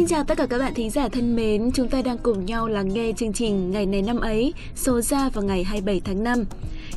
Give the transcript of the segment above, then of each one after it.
Xin chào tất cả các bạn thính giả thân mến, chúng ta đang cùng nhau lắng nghe chương trình Ngày này năm ấy, số ra vào ngày 27 tháng 5.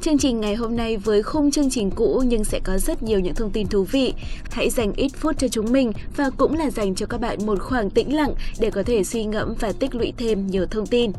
Chương trình ngày hôm nay với khung chương trình cũ nhưng sẽ có rất nhiều những thông tin thú vị. Hãy dành ít phút cho chúng mình và cũng là dành cho các bạn một khoảng tĩnh lặng để có thể suy ngẫm và tích lũy thêm nhiều thông tin.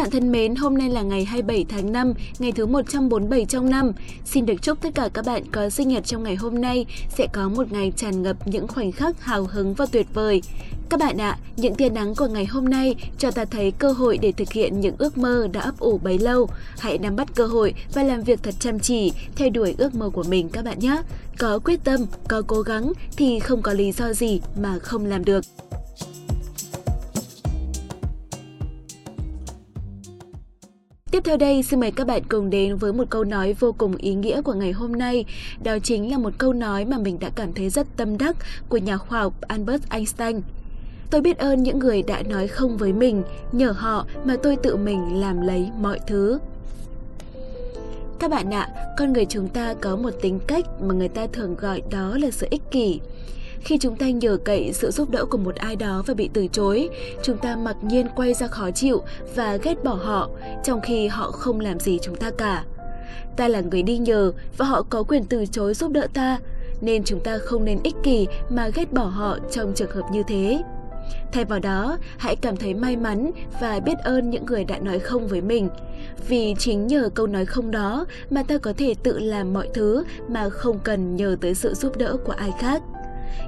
Bạn thân mến, hôm nay là ngày 27 tháng 5, ngày thứ 147 trong năm. Xin được chúc tất cả các bạn có sinh nhật trong ngày hôm nay sẽ có một ngày tràn ngập những khoảnh khắc hào hứng và tuyệt vời. Các bạn ạ, những tia nắng của ngày hôm nay cho ta thấy cơ hội để thực hiện những ước mơ đã ấp ủ bấy lâu. Hãy nắm bắt cơ hội và làm việc thật chăm chỉ, theo đuổi ước mơ của mình các bạn nhé. Có quyết tâm, có cố gắng thì không có lý do gì mà không làm được. Tiếp theo đây, xin mời các bạn cùng đến với một câu nói vô cùng ý nghĩa của ngày hôm nay. Đó chính là một câu nói mà mình đã cảm thấy rất tâm đắc của nhà khoa học Albert Einstein. Tôi biết ơn những người đã nói không với mình, nhờ họ mà tôi tự mình làm lấy mọi thứ. Các bạn ạ, con người chúng ta có một tính cách mà người ta thường gọi đó là sự ích kỷ. Khi chúng ta nhờ cậy sự giúp đỡ của một ai đó và bị từ chối, chúng ta mặc nhiên quay ra khó chịu và ghét bỏ họ, trong khi họ không làm gì chúng ta cả. Ta là người đi nhờ và họ có quyền từ chối giúp đỡ ta, nên chúng ta không nên ích kỷ mà ghét bỏ họ trong trường hợp như thế. Thay vào đó, hãy cảm thấy may mắn và biết ơn những người đã nói không với mình. Vì chính nhờ câu nói không đó mà ta có thể tự làm mọi thứ mà không cần nhờ tới sự giúp đỡ của ai khác.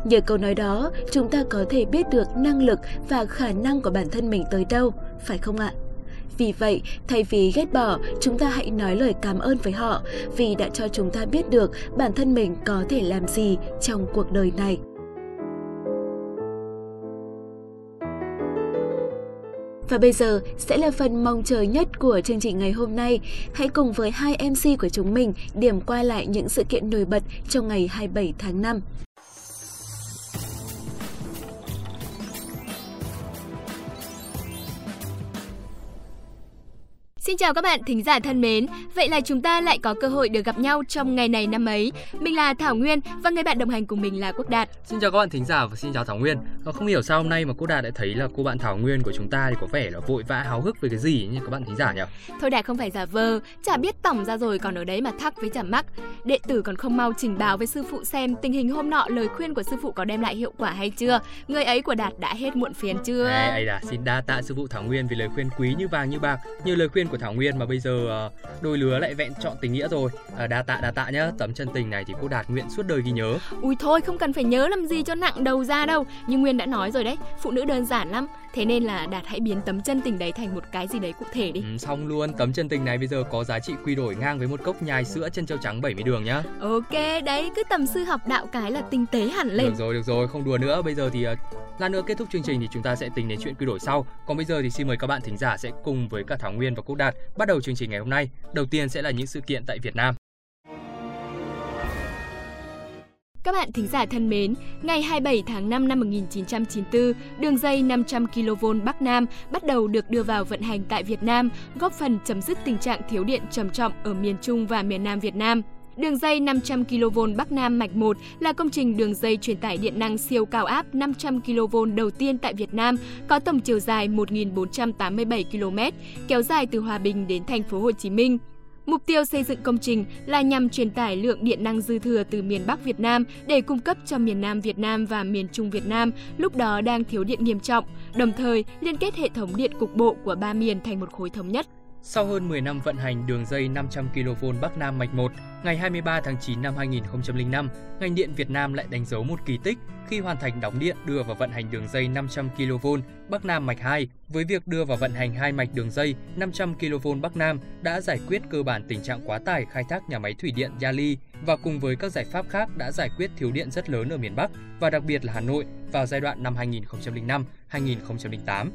Nhờ câu nói đó, chúng ta có thể biết được năng lực và khả năng của bản thân mình tới đâu, phải không ạ? Vì vậy, thay vì ghét bỏ, chúng ta hãy nói lời cảm ơn với họ vì đã cho chúng ta biết được bản thân mình có thể làm gì trong cuộc đời này. Và bây giờ sẽ là phần mong chờ nhất của chương trình ngày hôm nay. Hãy cùng với hai MC của chúng mình điểm qua lại những sự kiện nổi bật trong ngày 27 tháng 5. Xin chào các bạn thính giả thân mến. Vậy là chúng ta lại có cơ hội được gặp nhau trong ngày này năm ấy. Mình là Thảo Nguyên và người bạn đồng hành cùng mình là Quốc Đạt. Xin chào các bạn thính giả và xin chào Thảo Nguyên. Và không hiểu sao hôm nay mà Quốc Đạt lại thấy là cô bạn Thảo Nguyên của chúng ta thì có vẻ là vội vã háo hức về cái gì nhỉ các bạn thính giả nhỉ? Thôi Đạt không phải giả vờ, chả biết tổng ra rồi còn ở đấy mà thắc với chả mắc. Đệ tử còn không mau trình báo với sư phụ xem tình hình hôm nọ lời khuyên của sư phụ có đem lại hiệu quả hay chưa. Người ấy của Đạt đã hết muộn phiền chưa? Ê, ấy là xin đa tạ sư phụ Thảo Nguyên vì lời khuyên quý như vàng như bạc, như lời khuyên của Thảo Nguyên mà bây giờ ờ, đôi lứa lại vẹn chọn tình nghĩa rồi. À, đa tạ đa tạ nhá, tấm chân tình này thì cô Đạt nguyện suốt đời ghi nhớ. Ui thôi không cần phải nhớ làm gì cho nặng đầu ra đâu. Như Nguyên đã nói rồi đấy, phụ nữ đơn giản lắm. Thế nên là Đạt hãy biến tấm chân tình đấy thành một cái gì đấy cụ thể đi. Ừ, xong luôn, tấm chân tình này bây giờ có giá trị quy đổi ngang với một cốc nhài sữa chân trâu trắng 70 đường nhá. Ok, đấy cứ tầm sư học đạo cái là tinh tế hẳn lên. Được rồi, được rồi, không đùa nữa. Bây giờ thì uh, lát nữa kết thúc chương trình thì chúng ta sẽ tính đến chuyện quy đổi sau. Còn bây giờ thì xin mời các bạn thính giả sẽ cùng với cả Thảo Nguyên và Quốc Đạt bắt đầu chương trình ngày hôm nay. Đầu tiên sẽ là những sự kiện tại Việt Nam. Các bạn thính giả thân mến, ngày 27 tháng 5 năm 1994, đường dây 500 kV Bắc Nam bắt đầu được đưa vào vận hành tại Việt Nam, góp phần chấm dứt tình trạng thiếu điện trầm trọng ở miền Trung và miền Nam Việt Nam. Đường dây 500 kV Bắc Nam mạch 1 là công trình đường dây truyền tải điện năng siêu cao áp 500 kV đầu tiên tại Việt Nam, có tổng chiều dài 1.487 km, kéo dài từ Hòa Bình đến thành phố Hồ Chí Minh. Mục tiêu xây dựng công trình là nhằm truyền tải lượng điện năng dư thừa từ miền Bắc Việt Nam để cung cấp cho miền Nam Việt Nam và miền Trung Việt Nam lúc đó đang thiếu điện nghiêm trọng, đồng thời liên kết hệ thống điện cục bộ của ba miền thành một khối thống nhất. Sau hơn 10 năm vận hành đường dây 500 kV Bắc Nam mạch 1, ngày 23 tháng 9 năm 2005, ngành điện Việt Nam lại đánh dấu một kỳ tích khi hoàn thành đóng điện đưa vào vận hành đường dây 500 kV Bắc Nam mạch 2. Với việc đưa vào vận hành hai mạch đường dây 500 kV Bắc Nam đã giải quyết cơ bản tình trạng quá tải khai thác nhà máy thủy điện Yali và cùng với các giải pháp khác đã giải quyết thiếu điện rất lớn ở miền Bắc và đặc biệt là Hà Nội vào giai đoạn năm 2005-2008.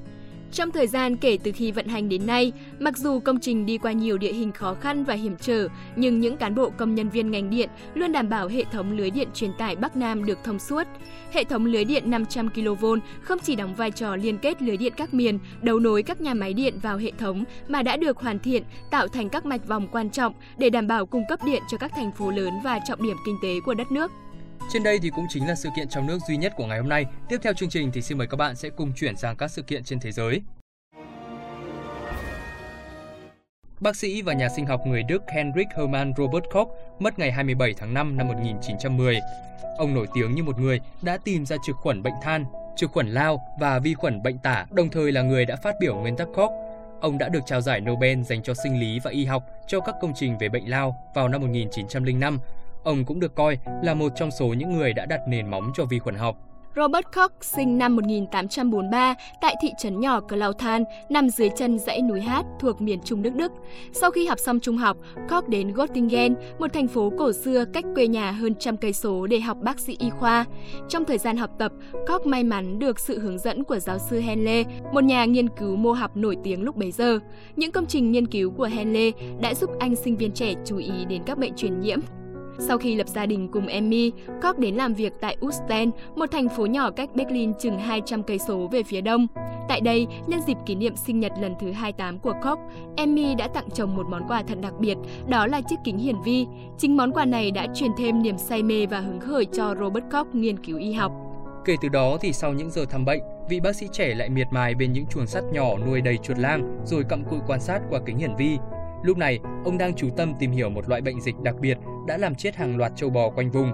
Trong thời gian kể từ khi vận hành đến nay, mặc dù công trình đi qua nhiều địa hình khó khăn và hiểm trở, nhưng những cán bộ công nhân viên ngành điện luôn đảm bảo hệ thống lưới điện truyền tải Bắc Nam được thông suốt. Hệ thống lưới điện 500 kV không chỉ đóng vai trò liên kết lưới điện các miền, đấu nối các nhà máy điện vào hệ thống mà đã được hoàn thiện, tạo thành các mạch vòng quan trọng để đảm bảo cung cấp điện cho các thành phố lớn và trọng điểm kinh tế của đất nước. Trên đây thì cũng chính là sự kiện trong nước duy nhất của ngày hôm nay. Tiếp theo chương trình thì xin mời các bạn sẽ cùng chuyển sang các sự kiện trên thế giới. Bác sĩ và nhà sinh học người Đức Heinrich Hermann Robert Koch mất ngày 27 tháng 5 năm 1910. Ông nổi tiếng như một người đã tìm ra trực khuẩn bệnh than, trực khuẩn lao và vi khuẩn bệnh tả, đồng thời là người đã phát biểu nguyên tắc Koch. Ông đã được trao giải Nobel dành cho sinh lý và y học cho các công trình về bệnh lao vào năm 1905 Ông cũng được coi là một trong số những người đã đặt nền móng cho vi khuẩn học. Robert Koch sinh năm 1843 tại thị trấn nhỏ Clauthan, nằm dưới chân dãy núi Hát thuộc miền Trung nước Đức. Sau khi học xong trung học, Koch đến Göttingen, một thành phố cổ xưa cách quê nhà hơn trăm cây số để học bác sĩ y khoa. Trong thời gian học tập, Koch may mắn được sự hướng dẫn của giáo sư Henle, một nhà nghiên cứu mô học nổi tiếng lúc bấy giờ. Những công trình nghiên cứu của Henle đã giúp anh sinh viên trẻ chú ý đến các bệnh truyền nhiễm sau khi lập gia đình cùng Emmy, Koch đến làm việc tại Usten, một thành phố nhỏ cách Berlin chừng 200 cây số về phía đông. Tại đây, nhân dịp kỷ niệm sinh nhật lần thứ 28 của Koch, Emmy đã tặng chồng một món quà thật đặc biệt, đó là chiếc kính hiển vi. Chính món quà này đã truyền thêm niềm say mê và hứng khởi cho Robert Koch nghiên cứu y học. Kể từ đó thì sau những giờ thăm bệnh, vị bác sĩ trẻ lại miệt mài bên những chuồng sắt nhỏ nuôi đầy chuột lang rồi cặm cụi quan sát qua kính hiển vi. Lúc này, ông đang chú tâm tìm hiểu một loại bệnh dịch đặc biệt đã làm chết hàng loạt châu bò quanh vùng.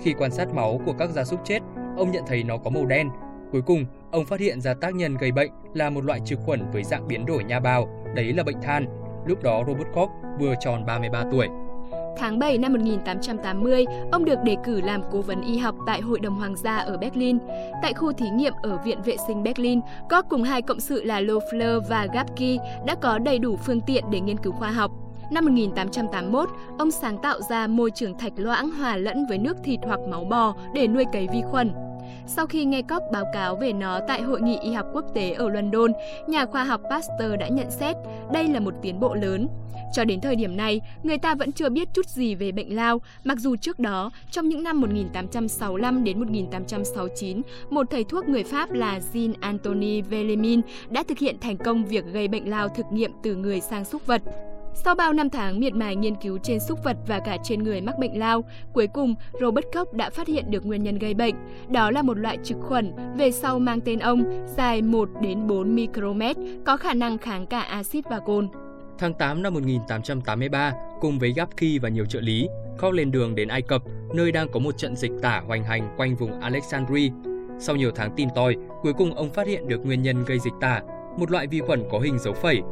Khi quan sát máu của các gia súc chết, ông nhận thấy nó có màu đen. Cuối cùng, ông phát hiện ra tác nhân gây bệnh là một loại trực khuẩn với dạng biến đổi nha bào, đấy là bệnh than. Lúc đó Robert Koch vừa tròn 33 tuổi. Tháng 7 năm 1880, ông được đề cử làm cố vấn y học tại Hội đồng Hoàng gia ở Berlin. Tại khu thí nghiệm ở Viện Vệ sinh Berlin, Koch cùng hai cộng sự là Loeffler và Gapke đã có đầy đủ phương tiện để nghiên cứu khoa học. Năm 1881, ông sáng tạo ra môi trường thạch loãng hòa lẫn với nước thịt hoặc máu bò để nuôi cấy vi khuẩn. Sau khi nghe cóp báo cáo về nó tại Hội nghị y học quốc tế ở London, nhà khoa học Pasteur đã nhận xét đây là một tiến bộ lớn. Cho đến thời điểm này, người ta vẫn chưa biết chút gì về bệnh lao, mặc dù trước đó, trong những năm 1865 đến 1869, một thầy thuốc người Pháp là Jean Anthony Villemin đã thực hiện thành công việc gây bệnh lao thực nghiệm từ người sang súc vật. Sau bao năm tháng miệt mài nghiên cứu trên súc vật và cả trên người mắc bệnh lao, cuối cùng Robert Koch đã phát hiện được nguyên nhân gây bệnh. Đó là một loại trực khuẩn, về sau mang tên ông, dài 1 đến 4 micromet, có khả năng kháng cả axit và cồn. Tháng 8 năm 1883, cùng với Gapki và nhiều trợ lý, Koch lên đường đến Ai Cập, nơi đang có một trận dịch tả hoành hành quanh vùng Alexandria. Sau nhiều tháng tìm tòi, cuối cùng ông phát hiện được nguyên nhân gây dịch tả, một loại vi khuẩn có hình dấu phẩy,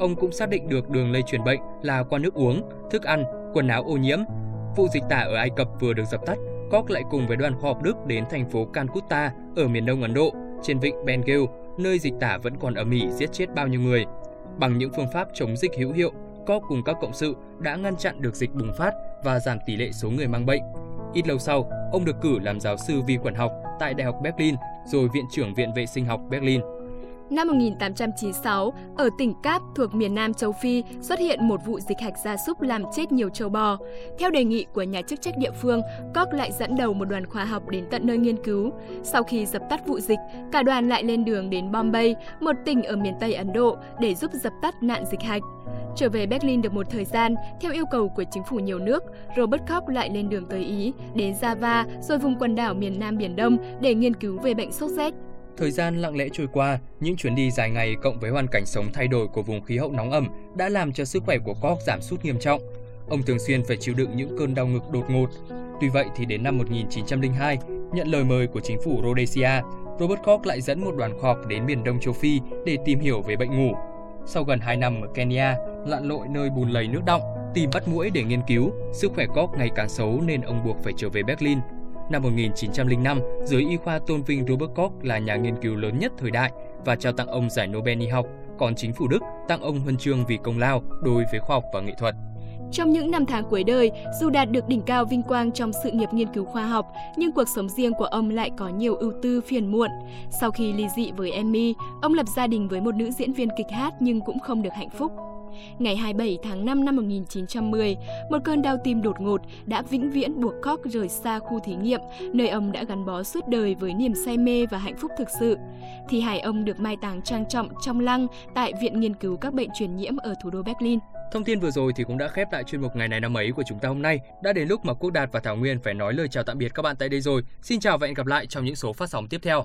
Ông cũng xác định được đường lây truyền bệnh là qua nước uống, thức ăn, quần áo ô nhiễm. Vụ dịch tả ở Ai Cập vừa được dập tắt, Koch lại cùng với đoàn khoa học Đức đến thành phố Calcutta ở miền đông Ấn Độ, trên vịnh Bengal, nơi dịch tả vẫn còn ở Mỹ giết chết bao nhiêu người. Bằng những phương pháp chống dịch hữu hiệu, Koch cùng các cộng sự đã ngăn chặn được dịch bùng phát và giảm tỷ lệ số người mang bệnh. Ít lâu sau, ông được cử làm giáo sư vi khuẩn học tại Đại học Berlin, rồi viện trưởng Viện Vệ sinh học Berlin. Năm 1896, ở tỉnh Cáp thuộc miền Nam châu Phi xuất hiện một vụ dịch hạch gia súc làm chết nhiều châu bò. Theo đề nghị của nhà chức trách địa phương, Koch lại dẫn đầu một đoàn khoa học đến tận nơi nghiên cứu. Sau khi dập tắt vụ dịch, cả đoàn lại lên đường đến Bombay, một tỉnh ở miền Tây Ấn Độ, để giúp dập tắt nạn dịch hạch. Trở về Berlin được một thời gian, theo yêu cầu của chính phủ nhiều nước, Robert Koch lại lên đường tới Ý, đến Java, rồi vùng quần đảo miền Nam Biển Đông để nghiên cứu về bệnh sốt rét. Thời gian lặng lẽ trôi qua, những chuyến đi dài ngày cộng với hoàn cảnh sống thay đổi của vùng khí hậu nóng ẩm đã làm cho sức khỏe của Koch giảm sút nghiêm trọng. Ông thường xuyên phải chịu đựng những cơn đau ngực đột ngột. Tuy vậy thì đến năm 1902, nhận lời mời của chính phủ Rhodesia, Robert Koch lại dẫn một đoàn khoa học đến miền đông châu Phi để tìm hiểu về bệnh ngủ. Sau gần 2 năm ở Kenya, lặn lội nơi bùn lầy nước động, tìm bắt mũi để nghiên cứu, sức khỏe Koch ngày càng xấu nên ông buộc phải trở về Berlin Năm 1905, giới y khoa tôn vinh Robert Koch là nhà nghiên cứu lớn nhất thời đại và trao tặng ông giải Nobel y học, còn chính phủ Đức tặng ông huân chương vì công lao đối với khoa học và nghệ thuật. Trong những năm tháng cuối đời, dù đạt được đỉnh cao vinh quang trong sự nghiệp nghiên cứu khoa học, nhưng cuộc sống riêng của ông lại có nhiều ưu tư phiền muộn. Sau khi ly dị với Emmy, ông lập gia đình với một nữ diễn viên kịch hát nhưng cũng không được hạnh phúc. Ngày 27 tháng 5 năm 1910, một cơn đau tim đột ngột đã vĩnh viễn buộc Koch rời xa khu thí nghiệm, nơi ông đã gắn bó suốt đời với niềm say mê và hạnh phúc thực sự. Thi hài ông được mai táng trang trọng trong lăng tại Viện Nghiên cứu các bệnh truyền nhiễm ở thủ đô Berlin. Thông tin vừa rồi thì cũng đã khép lại chuyên mục ngày này năm ấy của chúng ta hôm nay. Đã đến lúc mà Quốc Đạt và Thảo Nguyên phải nói lời chào tạm biệt các bạn tại đây rồi. Xin chào và hẹn gặp lại trong những số phát sóng tiếp theo.